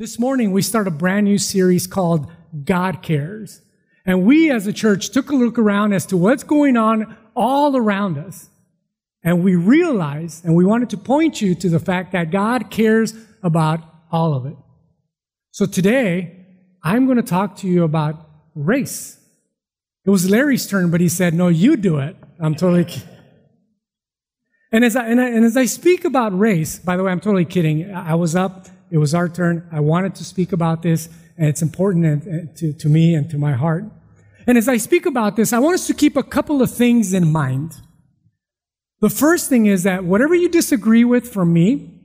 This morning, we start a brand new series called God Cares. And we as a church took a look around as to what's going on all around us. And we realized, and we wanted to point you to the fact that God cares about all of it. So today, I'm going to talk to you about race. It was Larry's turn, but he said, no, you do it. I'm totally kidding. And as I, and, I, and as I speak about race, by the way, I'm totally kidding. I was up it was our turn. I wanted to speak about this, and it's important to, to me and to my heart. And as I speak about this, I want us to keep a couple of things in mind. The first thing is that whatever you disagree with from me,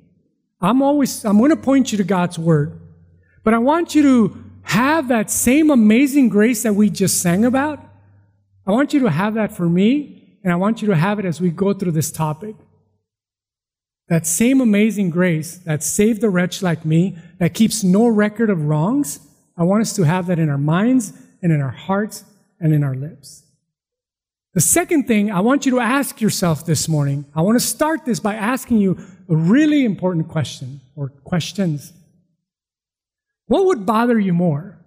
I'm always, I'm going to point you to God's word. But I want you to have that same amazing grace that we just sang about. I want you to have that for me, and I want you to have it as we go through this topic. That same amazing grace that saved a wretch like me, that keeps no record of wrongs, I want us to have that in our minds and in our hearts and in our lips. The second thing I want you to ask yourself this morning, I want to start this by asking you a really important question or questions. What would bother you more?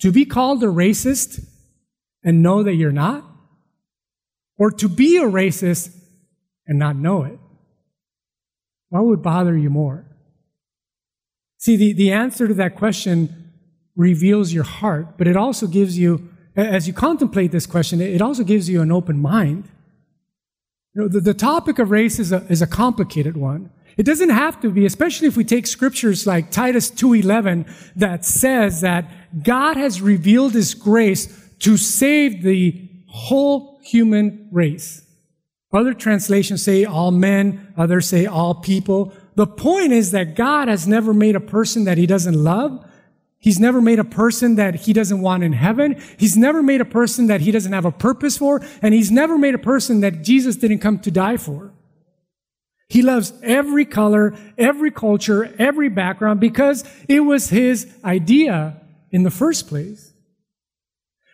To be called a racist and know that you're not? Or to be a racist and not know it? What would bother you more? See, the, the answer to that question reveals your heart, but it also gives you, as you contemplate this question, it also gives you an open mind. You know, the, the topic of race is a, is a complicated one. It doesn't have to be, especially if we take scriptures like Titus 2.11 that says that God has revealed His grace to save the whole human race. Other translations say all men, others say all people. The point is that God has never made a person that he doesn't love. He's never made a person that he doesn't want in heaven. He's never made a person that he doesn't have a purpose for. And he's never made a person that Jesus didn't come to die for. He loves every color, every culture, every background because it was his idea in the first place.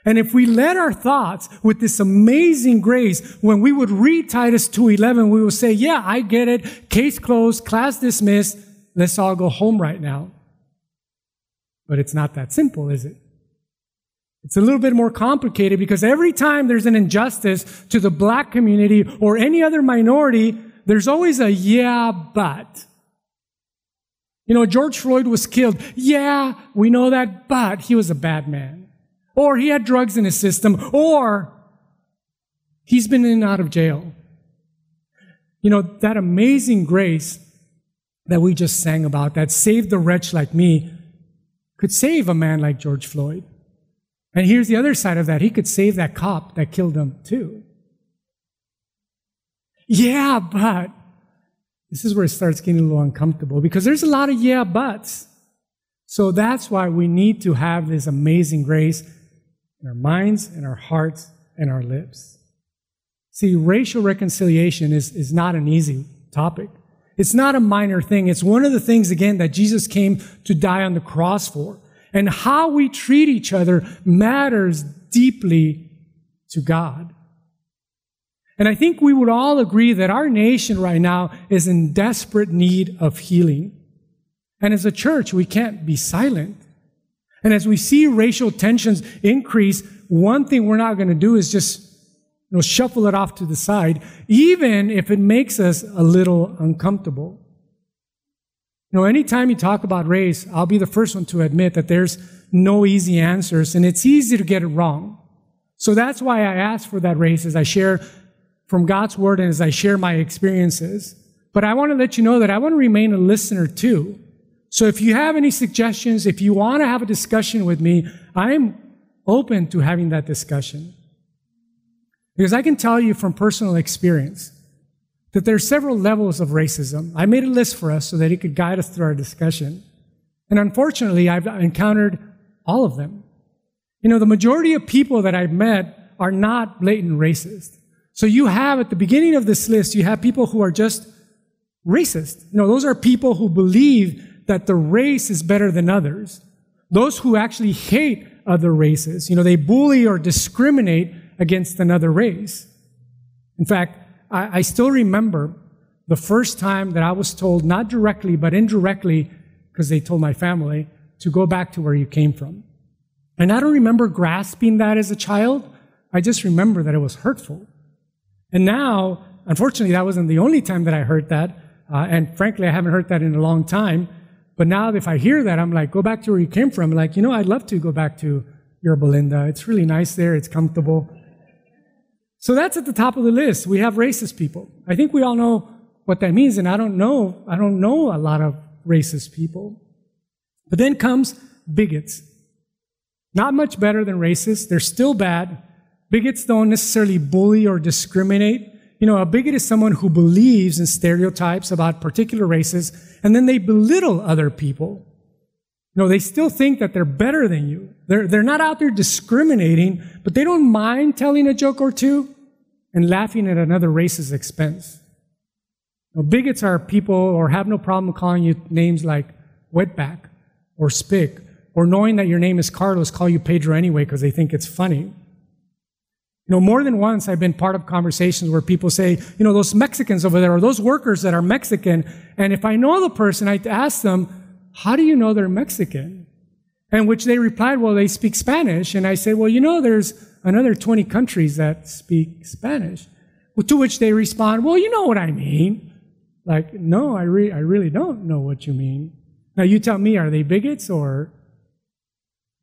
And if we let our thoughts with this amazing grace, when we would read Titus 2.11, we would say, yeah, I get it. Case closed, class dismissed. Let's all go home right now. But it's not that simple, is it? It's a little bit more complicated because every time there's an injustice to the black community or any other minority, there's always a yeah, but. You know, George Floyd was killed. Yeah, we know that, but he was a bad man or he had drugs in his system, or he's been in and out of jail. You know, that amazing grace that we just sang about, that saved a wretch like me, could save a man like George Floyd. And here's the other side of that. He could save that cop that killed him too. Yeah, but this is where it starts getting a little uncomfortable because there's a lot of yeah, buts. So that's why we need to have this amazing grace in our minds, in our hearts, and our lips. See, racial reconciliation is, is not an easy topic. It's not a minor thing. It's one of the things, again, that Jesus came to die on the cross for. And how we treat each other matters deeply to God. And I think we would all agree that our nation right now is in desperate need of healing. And as a church, we can't be silent. And as we see racial tensions increase, one thing we're not going to do is just you know, shuffle it off to the side, even if it makes us a little uncomfortable. You know, anytime you talk about race, I'll be the first one to admit that there's no easy answers, and it's easy to get it wrong. So that's why I ask for that race as I share from God's word and as I share my experiences. But I want to let you know that I want to remain a listener too. So if you have any suggestions, if you want to have a discussion with me, I'm open to having that discussion. Because I can tell you from personal experience that there are several levels of racism. I made a list for us so that it could guide us through our discussion. And unfortunately, I've encountered all of them. You know, the majority of people that I've met are not blatant racist. So you have at the beginning of this list, you have people who are just racist. You know, those are people who believe that the race is better than others. Those who actually hate other races, you know, they bully or discriminate against another race. In fact, I, I still remember the first time that I was told, not directly, but indirectly, because they told my family to go back to where you came from. And I don't remember grasping that as a child. I just remember that it was hurtful. And now, unfortunately, that wasn't the only time that I heard that. Uh, and frankly, I haven't heard that in a long time. But now, if I hear that, I'm like, go back to where you came from. Like, you know, I'd love to go back to Yorba Linda. It's really nice there. It's comfortable. So that's at the top of the list. We have racist people. I think we all know what that means. And I don't know, I don't know a lot of racist people. But then comes bigots. Not much better than racists. They're still bad. Bigots don't necessarily bully or discriminate. You know, a bigot is someone who believes in stereotypes about particular races and then they belittle other people. You know, they still think that they're better than you. They're, they're not out there discriminating, but they don't mind telling a joke or two and laughing at another race's expense. You know, bigots are people or have no problem calling you names like wetback or spick or knowing that your name is Carlos call you Pedro anyway because they think it's funny. You know, more than once I've been part of conversations where people say, you know, those Mexicans over there or those workers that are Mexican. And if I know the person, I ask them, how do you know they're Mexican? And which they replied, well, they speak Spanish. And I said, well, you know, there's another 20 countries that speak Spanish. Well, to which they respond, well, you know what I mean. Like, no, I, re- I really don't know what you mean. Now you tell me, are they bigots or?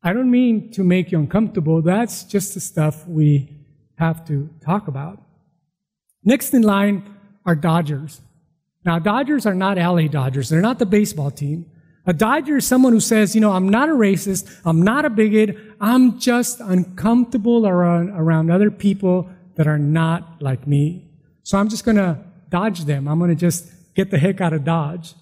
I don't mean to make you uncomfortable. That's just the stuff we have to talk about. Next in line are Dodgers. Now, Dodgers are not LA Dodgers. They're not the baseball team. A Dodger is someone who says, you know, I'm not a racist. I'm not a bigot. I'm just uncomfortable around, around other people that are not like me. So I'm just going to dodge them. I'm going to just get the heck out of Dodge.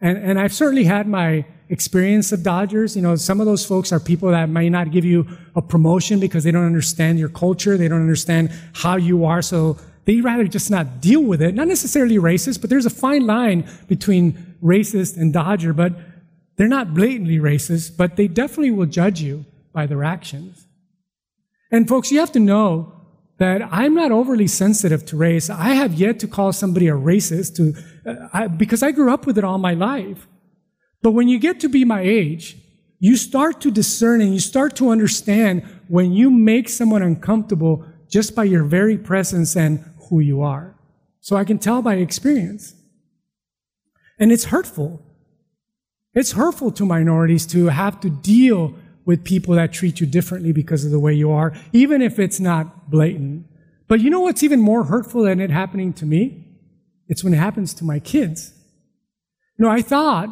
And, and I've certainly had my experience of Dodgers. You know, some of those folks are people that may not give you a promotion because they don't understand your culture. They don't understand how you are. So they rather just not deal with it. Not necessarily racist, but there's a fine line between racist and Dodger, but they're not blatantly racist, but they definitely will judge you by their actions. And folks, you have to know that I'm not overly sensitive to race. I have yet to call somebody a racist to, uh, I, because I grew up with it all my life. But when you get to be my age, you start to discern and you start to understand when you make someone uncomfortable just by your very presence and who you are. So I can tell by experience. And it's hurtful. It's hurtful to minorities to have to deal with people that treat you differently because of the way you are, even if it's not blatant. But you know what's even more hurtful than it happening to me? It's when it happens to my kids. You know, I thought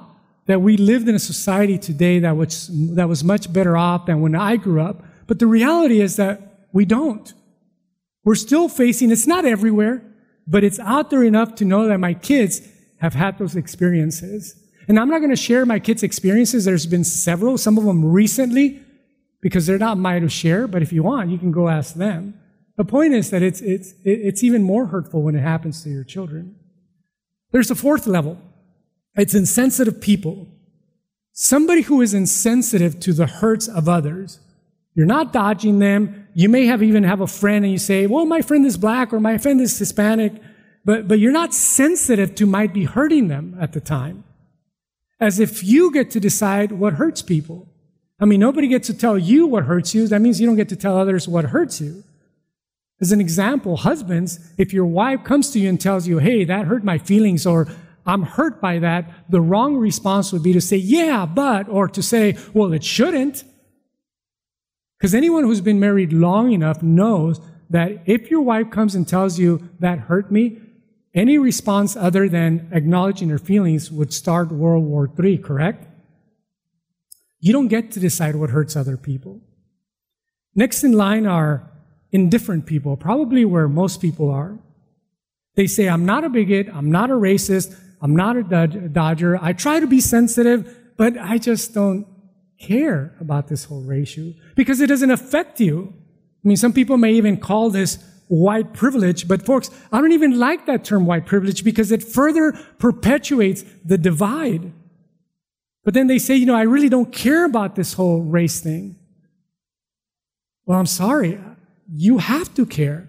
that we lived in a society today that was, that was much better off than when I grew up. But the reality is that we don't. We're still facing, it's not everywhere, but it's out there enough to know that my kids have had those experiences. And I'm not going to share my kids' experiences. There's been several, some of them recently, because they're not mine to share, but if you want, you can go ask them. The point is that it's, it's, it's even more hurtful when it happens to your children. There's a fourth level. It's insensitive people. Somebody who is insensitive to the hurts of others. You're not dodging them. You may have even have a friend and you say, well, my friend is black or my friend is Hispanic, but, but you're not sensitive to might be hurting them at the time. As if you get to decide what hurts people. I mean, nobody gets to tell you what hurts you. That means you don't get to tell others what hurts you. As an example, husbands, if your wife comes to you and tells you, hey, that hurt my feelings, or I'm hurt by that, the wrong response would be to say, yeah, but, or to say, well, it shouldn't. Because anyone who's been married long enough knows that if your wife comes and tells you that hurt me, any response other than acknowledging her feelings would start World War III, correct? You don't get to decide what hurts other people. Next in line are indifferent people, probably where most people are. They say, I'm not a bigot, I'm not a racist, I'm not a dodger. I try to be sensitive, but I just don't care about this whole race because it doesn't affect you. I mean, some people may even call this white privilege, but folks, I don't even like that term white privilege because it further perpetuates the divide. But then they say, you know, I really don't care about this whole race thing. Well, I'm sorry. You have to care.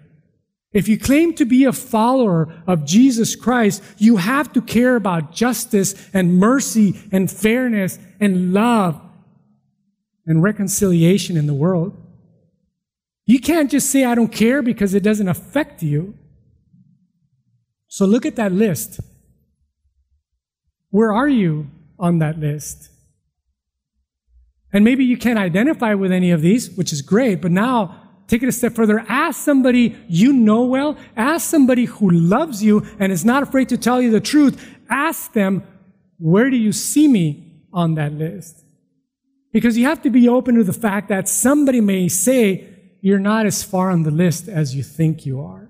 If you claim to be a follower of Jesus Christ, you have to care about justice and mercy and fairness and love and reconciliation in the world. You can't just say, I don't care because it doesn't affect you. So look at that list. Where are you on that list? And maybe you can't identify with any of these, which is great, but now take it a step further. Ask somebody you know well. Ask somebody who loves you and is not afraid to tell you the truth. Ask them, where do you see me on that list? Because you have to be open to the fact that somebody may say you're not as far on the list as you think you are.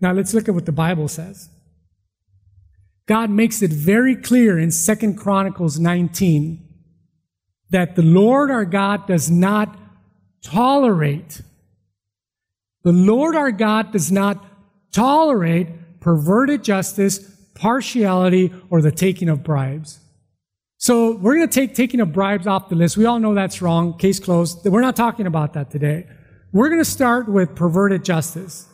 Now let's look at what the Bible says. God makes it very clear in Second Chronicles 19 that the Lord our God does not tolerate. The Lord our God does not tolerate perverted justice, partiality, or the taking of bribes. So we're going to take taking of bribes off the list. We all know that's wrong. Case closed. We're not talking about that today. We're going to start with perverted justice.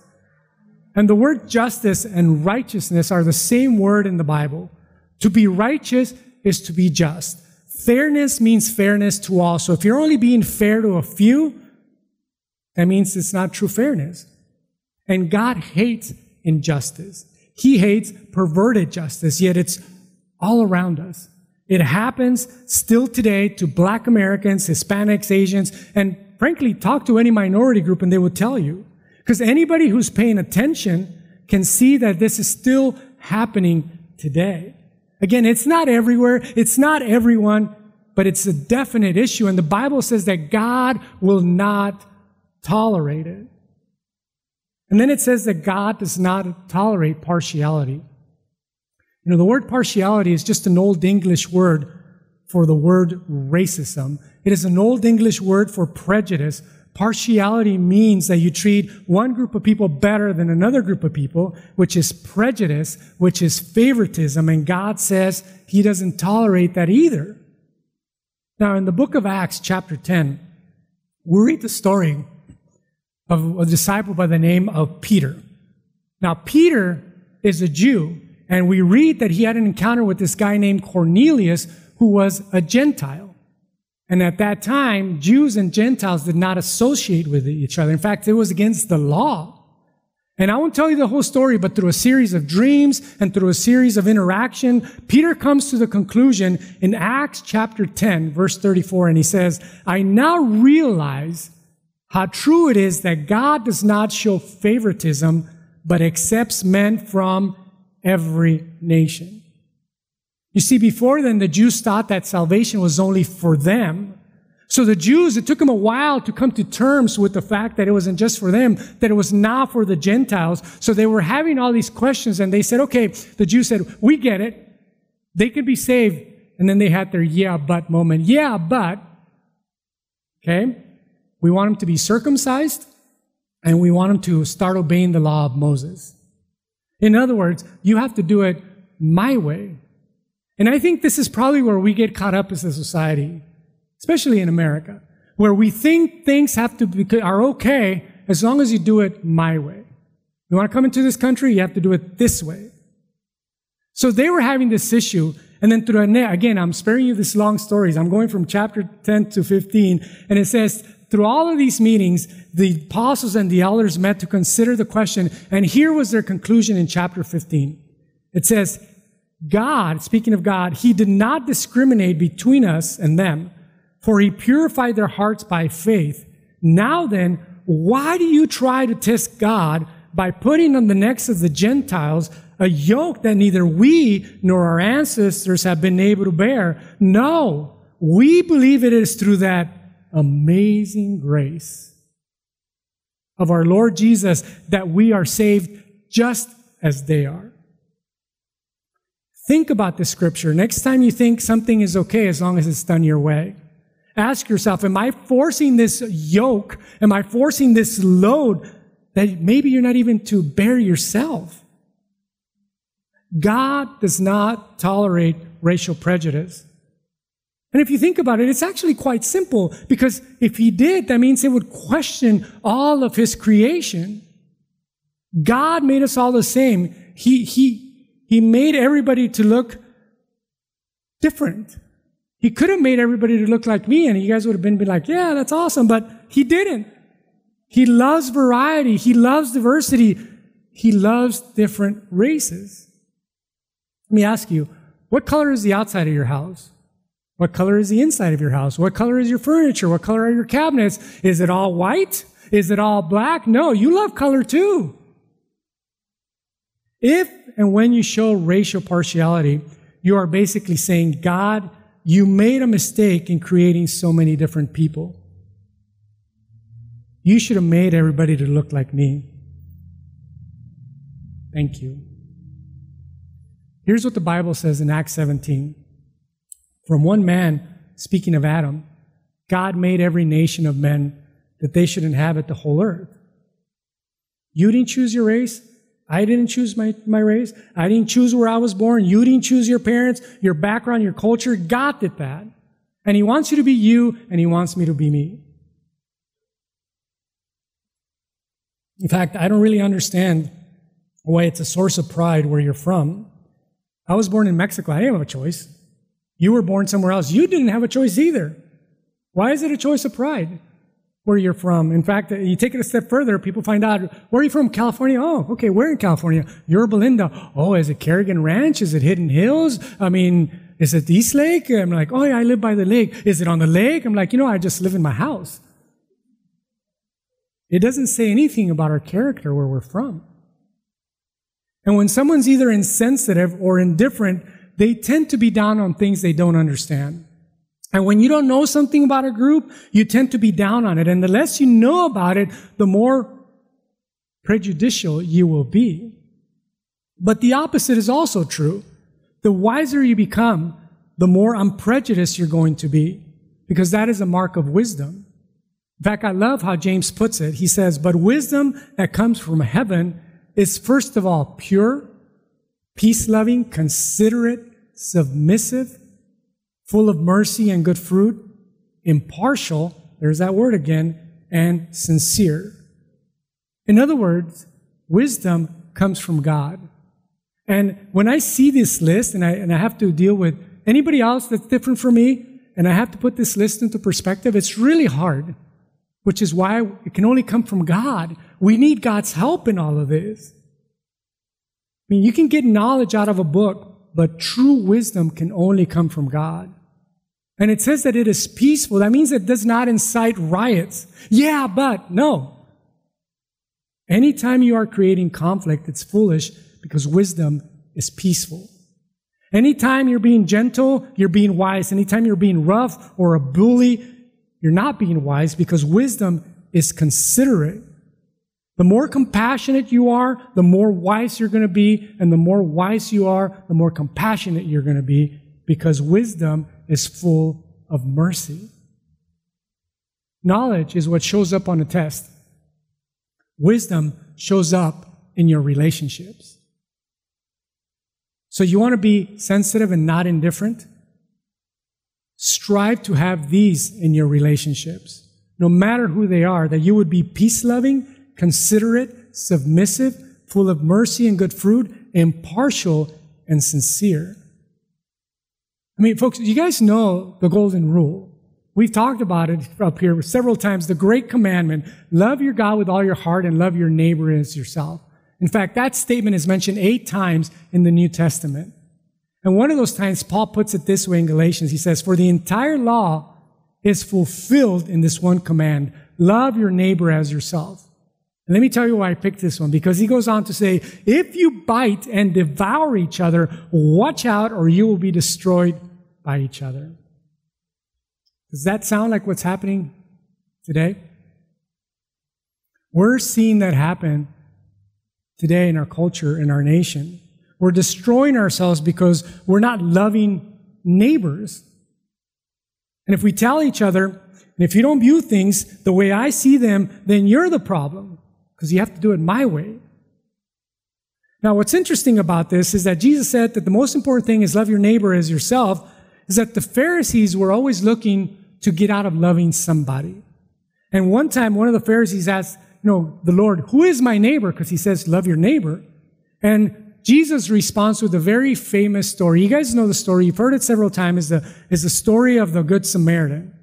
And the word justice and righteousness are the same word in the Bible. To be righteous is to be just. Fairness means fairness to all. So if you're only being fair to a few, that means it's not true fairness. And God hates injustice. He hates perverted justice, yet it's all around us. It happens still today to black Americans, Hispanics, Asians, and frankly, talk to any minority group and they will tell you. Because anybody who's paying attention can see that this is still happening today. Again, it's not everywhere. It's not everyone, but it's a definite issue. And the Bible says that God will not tolerate it. And then it says that God does not tolerate partiality. You know, the word partiality is just an old English word for the word racism. It is an old English word for prejudice Partiality means that you treat one group of people better than another group of people, which is prejudice, which is favoritism, and God says He doesn't tolerate that either. Now, in the book of Acts, chapter 10, we read the story of a disciple by the name of Peter. Now, Peter is a Jew, and we read that he had an encounter with this guy named Cornelius, who was a Gentile. And at that time, Jews and Gentiles did not associate with each other. In fact, it was against the law. And I won't tell you the whole story, but through a series of dreams and through a series of interaction, Peter comes to the conclusion in Acts chapter 10, verse 34, and he says, I now realize how true it is that God does not show favoritism, but accepts men from every nation. You see, before then, the Jews thought that salvation was only for them. So the Jews, it took them a while to come to terms with the fact that it wasn't just for them, that it was now for the Gentiles. So they were having all these questions and they said, okay, the Jews said, we get it. They can be saved. And then they had their yeah, but moment. Yeah, but, okay, we want them to be circumcised and we want them to start obeying the law of Moses. In other words, you have to do it my way. And I think this is probably where we get caught up as a society, especially in America, where we think things have to be, are okay as long as you do it my way. You want to come into this country, you have to do it this way. So they were having this issue, and then through again, I'm sparing you these long stories. I'm going from chapter 10 to 15, and it says, through all of these meetings, the apostles and the elders met to consider the question, and here was their conclusion in chapter 15. It says, God, speaking of God, He did not discriminate between us and them, for He purified their hearts by faith. Now then, why do you try to test God by putting on the necks of the Gentiles a yoke that neither we nor our ancestors have been able to bear? No, we believe it is through that amazing grace of our Lord Jesus that we are saved just as they are. Think about the scripture. Next time you think something is okay as long as it's done your way, ask yourself, am I forcing this yoke? Am I forcing this load that maybe you're not even to bear yourself? God does not tolerate racial prejudice. And if you think about it, it's actually quite simple because if he did, that means it would question all of his creation. God made us all the same. He, he, he made everybody to look different. He could have made everybody to look like me and you guys would have been, been like, yeah, that's awesome. But he didn't. He loves variety. He loves diversity. He loves different races. Let me ask you, what color is the outside of your house? What color is the inside of your house? What color is your furniture? What color are your cabinets? Is it all white? Is it all black? No, you love color too. If and when you show racial partiality, you are basically saying, God, you made a mistake in creating so many different people. You should have made everybody to look like me. Thank you. Here's what the Bible says in Acts 17. From one man, speaking of Adam, God made every nation of men that they should inhabit the whole earth. You didn't choose your race. I didn't choose my, my race. I didn't choose where I was born. You didn't choose your parents, your background, your culture. God did that. And He wants you to be you, and He wants me to be me. In fact, I don't really understand why it's a source of pride where you're from. I was born in Mexico. I didn't have a choice. You were born somewhere else. You didn't have a choice either. Why is it a choice of pride where you're from? In fact, you take it a step further, people find out, where are you from? California? Oh, okay, where in California? Yorba Linda. Oh, is it Kerrigan Ranch? Is it Hidden Hills? I mean, is it East Lake? I'm like, oh yeah, I live by the lake. Is it on the lake? I'm like, you know, I just live in my house. It doesn't say anything about our character where we're from. And when someone's either insensitive or indifferent, they tend to be down on things they don't understand. And when you don't know something about a group, you tend to be down on it. And the less you know about it, the more prejudicial you will be. But the opposite is also true. The wiser you become, the more unprejudiced you're going to be, because that is a mark of wisdom. In fact, I love how James puts it. He says, but wisdom that comes from heaven is first of all pure, peace loving, considerate, submissive, full of mercy and good fruit, impartial, there's that word again, and sincere. In other words, wisdom comes from God. And when I see this list and I, and I have to deal with anybody else that's different from me, and I have to put this list into perspective, it's really hard, which is why it can only come from God. We need God's help in all of this. I mean, you can get knowledge out of a book, but true wisdom can only come from God. And it says that it is peaceful. That means it does not incite riots. Yeah, but no. Anytime you are creating conflict, it's foolish because wisdom is peaceful. Anytime you're being gentle, you're being wise. Anytime you're being rough or a bully, you're not being wise because wisdom is considerate. The more compassionate you are, the more wise you're going to be. And the more wise you are, the more compassionate you're going to be because wisdom is full of mercy. Knowledge is what shows up on a test. Wisdom shows up in your relationships. So you want to be sensitive and not indifferent? Strive to have these in your relationships, no matter who they are, that you would be peace loving considerate, submissive, full of mercy and good fruit, impartial and sincere. I mean, folks, you guys know the golden rule. We've talked about it up here several times. The great commandment, love your God with all your heart and love your neighbor as yourself. In fact, that statement is mentioned eight times in the New Testament. And one of those times, Paul puts it this way in Galatians. He says, for the entire law is fulfilled in this one command. Love your neighbor as yourself. And let me tell you why I picked this one, because he goes on to say, if you bite and devour each other, watch out or you will be destroyed by each other. Does that sound like what's happening today? We're seeing that happen today in our culture, in our nation. We're destroying ourselves because we're not loving neighbors. And if we tell each other, and if you don't view things the way I see them, then you're the problem because you have to do it my way. Now, what's interesting about this is that Jesus said that the most important thing is love your neighbor as yourself. is that the Pharisees were always looking to get out of loving somebody. And one time, one of the Pharisees asked, you know, the Lord, who is my neighbor? Because he says, love your neighbor. And Jesus responds with a very famous story. You guys know the story. You've heard it several times. Is the, is the story of the Good Samaritan.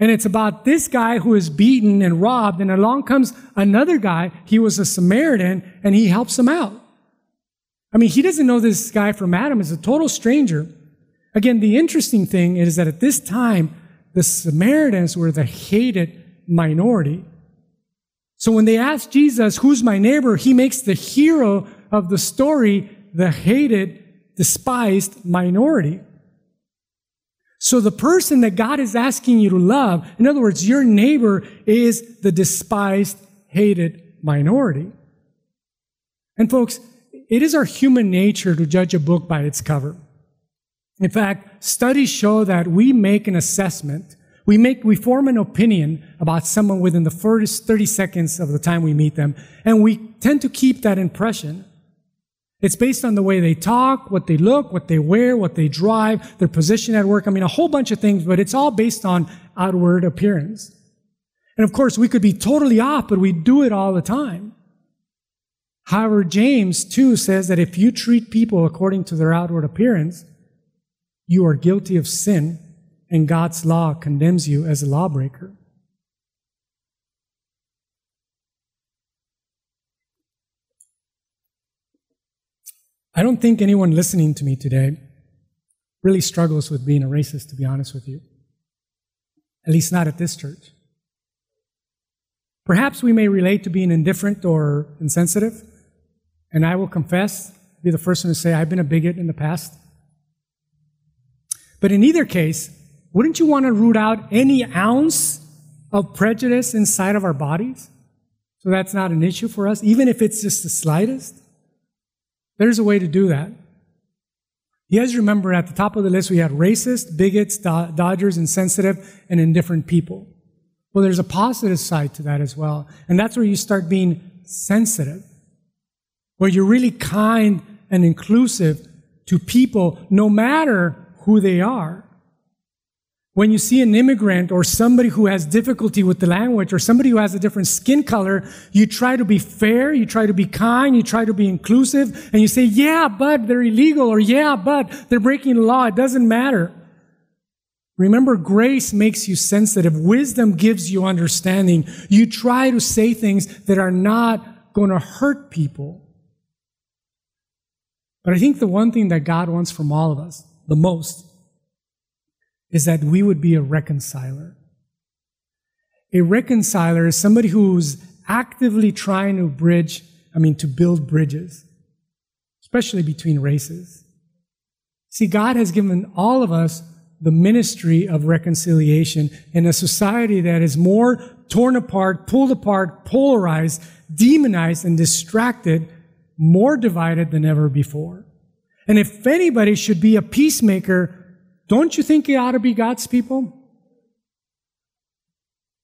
And it's about this guy who is beaten and robbed, and along comes another guy. He was a Samaritan, and he helps him out. I mean, he doesn't know this guy from Adam is a total stranger. Again, the interesting thing is that at this time, the Samaritans were the hated minority. So when they ask Jesus, who's my neighbor? He makes the hero of the story the hated, despised minority. So the person that God is asking you to love, in other words, your neighbor is the despised, hated minority. And folks, it is our human nature to judge a book by its cover. In fact, studies show that we make an assessment. We make, we form an opinion about someone within the first 30 seconds of the time we meet them, and we tend to keep that impression. It's based on the way they talk, what they look, what they wear, what they drive, their position at work. I mean, a whole bunch of things, but it's all based on outward appearance. And of course, we could be totally off, but we do it all the time. However, James 2 says that if you treat people according to their outward appearance, you are guilty of sin, and God's law condemns you as a lawbreaker. I don't think anyone listening to me today really struggles with being a racist, to be honest with you. At least not at this church. Perhaps we may relate to being indifferent or insensitive, and I will confess, be the first one to say, I've been a bigot in the past. But in either case, wouldn't you want to root out any ounce of prejudice inside of our bodies? So that's not an issue for us, even if it's just the slightest? There's a way to do that. You guys remember at the top of the list, we had racist, bigots, do- dodgers, insensitive, and indifferent people. Well, there's a positive side to that as well. And that's where you start being sensitive, where you're really kind and inclusive to people, no matter who they are. When you see an immigrant or somebody who has difficulty with the language or somebody who has a different skin color, you try to be fair, you try to be kind, you try to be inclusive, and you say, yeah, but they're illegal, or yeah, but they're breaking the law. It doesn't matter. Remember, grace makes you sensitive. Wisdom gives you understanding. You try to say things that are not going to hurt people. But I think the one thing that God wants from all of us, the most, is that we would be a reconciler. A reconciler is somebody who's actively trying to bridge, I mean, to build bridges, especially between races. See, God has given all of us the ministry of reconciliation in a society that is more torn apart, pulled apart, polarized, demonized, and distracted, more divided than ever before. And if anybody should be a peacemaker, don't you think it ought to be God's people?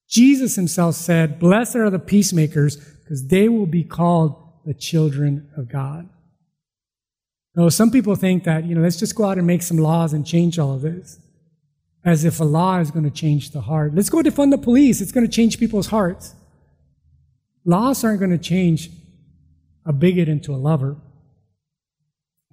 Jesus himself said, Blessed are the peacemakers, because they will be called the children of God. Now, some people think that, you know, let's just go out and make some laws and change all of this. As if a law is going to change the heart. Let's go defund the police. It's going to change people's hearts. Laws aren't going to change a bigot into a lover.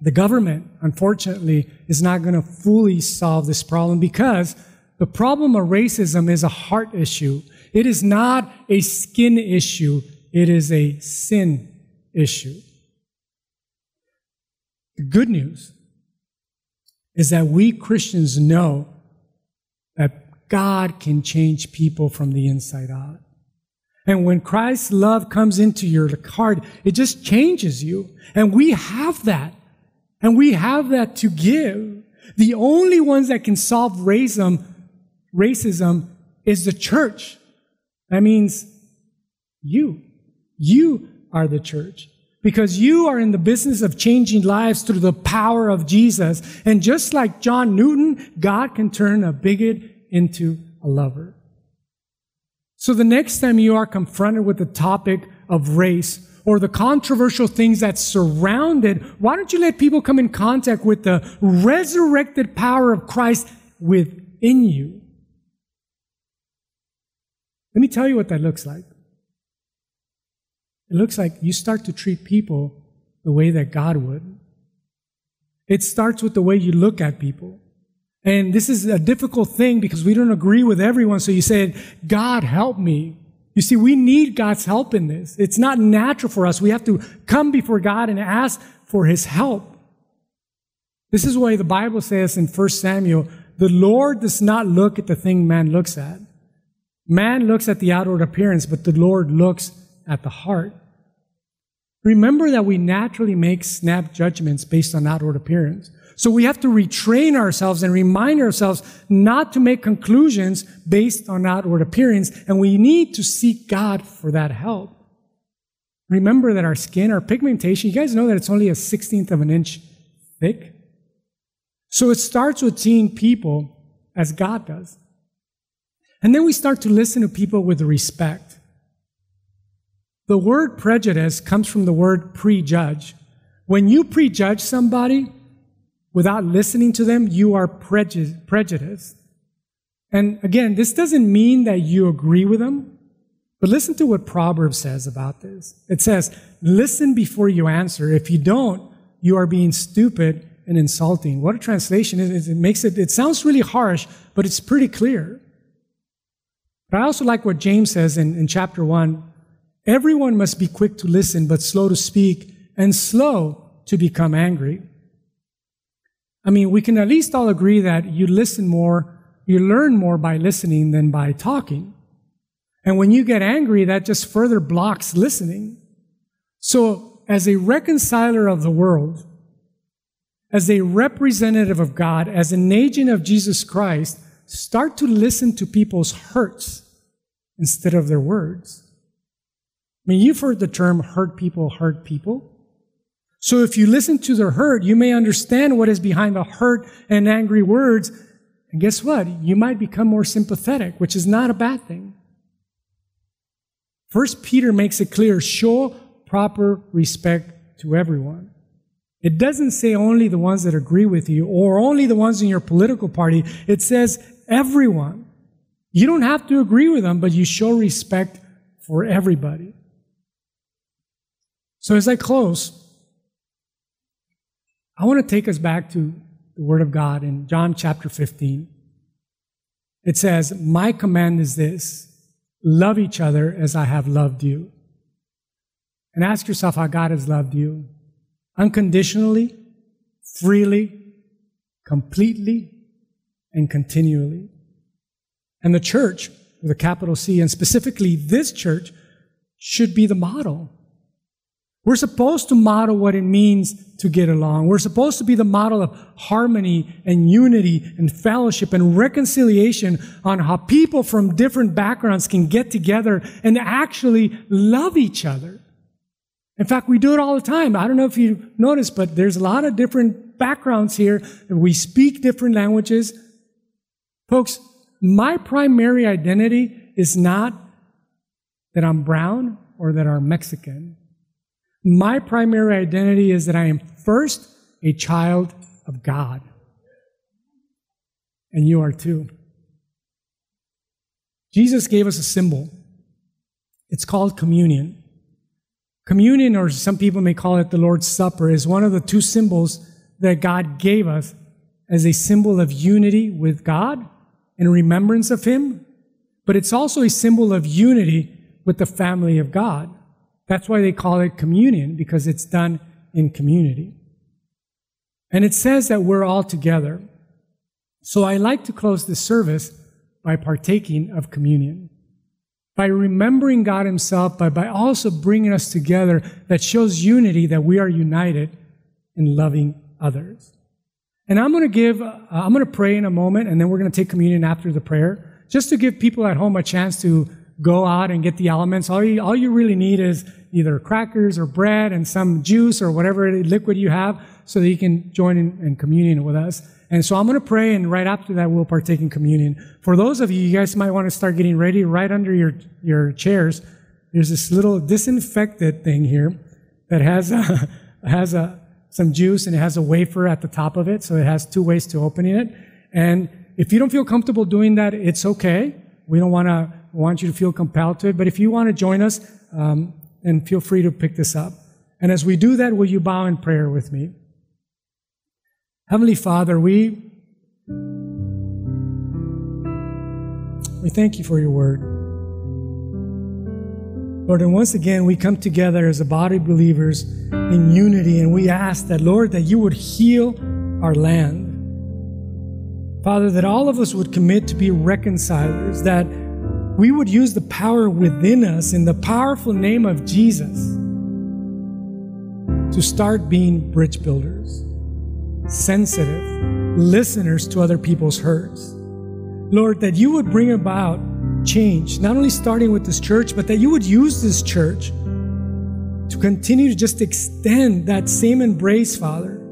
The government, unfortunately, is not going to fully solve this problem because the problem of racism is a heart issue. It is not a skin issue. It is a sin issue. The good news is that we Christians know that God can change people from the inside out. And when Christ's love comes into your heart, it just changes you. And we have that. And we have that to give. The only ones that can solve racism, racism is the church. That means you. You are the church. Because you are in the business of changing lives through the power of Jesus. And just like John Newton, God can turn a bigot into a lover. So the next time you are confronted with the topic of race or the controversial things that surround it. Why don't you let people come in contact with the resurrected power of Christ within you? Let me tell you what that looks like. It looks like you start to treat people the way that God would. It starts with the way you look at people. And this is a difficult thing because we don't agree with everyone. So you say, God, help me. You see, we need God's help in this. It's not natural for us. We have to come before God and ask for his help. This is why the Bible says in 1 Samuel, the Lord does not look at the thing man looks at. Man looks at the outward appearance, but the Lord looks at the heart. Remember that we naturally make snap judgments based on outward appearance. So we have to retrain ourselves and remind ourselves not to make conclusions based on outward appearance, and we need to seek God for that help. Remember that our skin, our pigmentation, you guys know that it's only a 16th of an inch thick? So it starts with seeing people as God does. And then we start to listen to people with respect. The word prejudice comes from the word prejudge. When you prejudge somebody without listening to them, you are prejudiced. And again, this doesn't mean that you agree with them, but listen to what Proverbs says about this. It says, listen before you answer. If you don't, you are being stupid and insulting. What a translation is. It makes it, it sounds really harsh, but it's pretty clear. But I also like what James says in, in chapter 1 Everyone must be quick to listen, but slow to speak, and slow to become angry. I mean, we can at least all agree that you listen more, you learn more by listening than by talking. And when you get angry, that just further blocks listening. So, as a reconciler of the world, as a representative of God, as an agent of Jesus Christ, start to listen to people's hurts instead of their words. I mean, you've heard the term hurt people hurt people. So if you listen to their hurt, you may understand what is behind the hurt and angry words. And guess what? You might become more sympathetic, which is not a bad thing. First Peter makes it clear, show proper respect to everyone. It doesn't say only the ones that agree with you or only the ones in your political party. It says everyone. You don't have to agree with them, but you show respect for everybody. So as I close, I want to take us back to the Word of God in John chapter 15. It says, My command is this love each other as I have loved you. And ask yourself how God has loved you unconditionally, freely, completely, and continually. And the church, with a capital C, and specifically this church, should be the model. We're supposed to model what it means to get along. We're supposed to be the model of harmony and unity and fellowship and reconciliation on how people from different backgrounds can get together and actually love each other. In fact, we do it all the time. I don't know if you noticed, but there's a lot of different backgrounds here. We speak different languages. Folks, my primary identity is not that I'm brown or that I'm Mexican. My primary identity is that I am first a child of God. And you are too. Jesus gave us a symbol. It's called communion. Communion, or some people may call it the Lord's Supper, is one of the two symbols that God gave us as a symbol of unity with God and remembrance of Him. But it's also a symbol of unity with the family of God. That's why they call it communion, because it's done in community. And it says that we're all together. So I like to close this service by partaking of communion, by remembering God Himself, but by also bringing us together that shows unity that we are united in loving others. And I'm going to give, uh, I'm going to pray in a moment, and then we're going to take communion after the prayer, just to give people at home a chance to go out and get the elements. All you, all you really need is either crackers or bread and some juice or whatever liquid you have so that you can join in, in communion with us. And so I'm going to pray, and right after that, we'll partake in communion. For those of you, you guys might want to start getting ready right under your, your chairs. there's this little disinfected thing here that has a, has a, some juice and it has a wafer at the top of it. So it has two ways to opening it. And if you don't feel comfortable doing that, it's okay. We don't want to want you to feel compelled to it. But if you want to join us, um, then feel free to pick this up. And as we do that, will you bow in prayer with me? Heavenly Father, we we thank you for your word. Lord, and once again, we come together as a body of believers in unity, and we ask that, Lord, that you would heal our land. Father, that all of us would commit to be reconcilers, that we would use the power within us in the powerful name of Jesus to start being bridge builders, sensitive, listeners to other people's hurts. Lord, that you would bring about change, not only starting with this church, but that you would use this church to continue to just extend that same embrace, Father,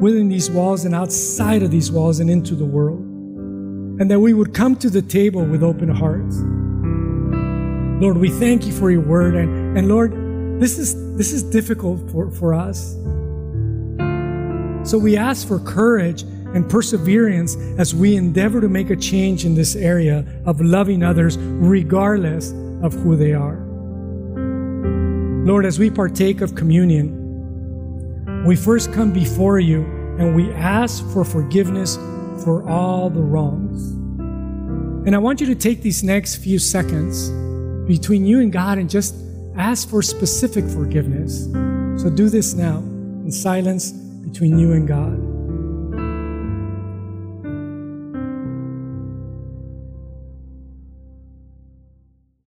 within these walls and outside of these walls and into the world. And that we would come to the table with open hearts. Lord, we thank you for your word. And, and Lord, this is, this is difficult for, for us. So we ask for courage and perseverance as we endeavor to make a change in this area of loving others regardless of who they are. Lord, as we partake of communion, we first come before you and we ask for forgiveness for all the wrongs. And I want you to take these next few seconds between you and God and just ask for specific forgiveness. So do this now in silence between you and God.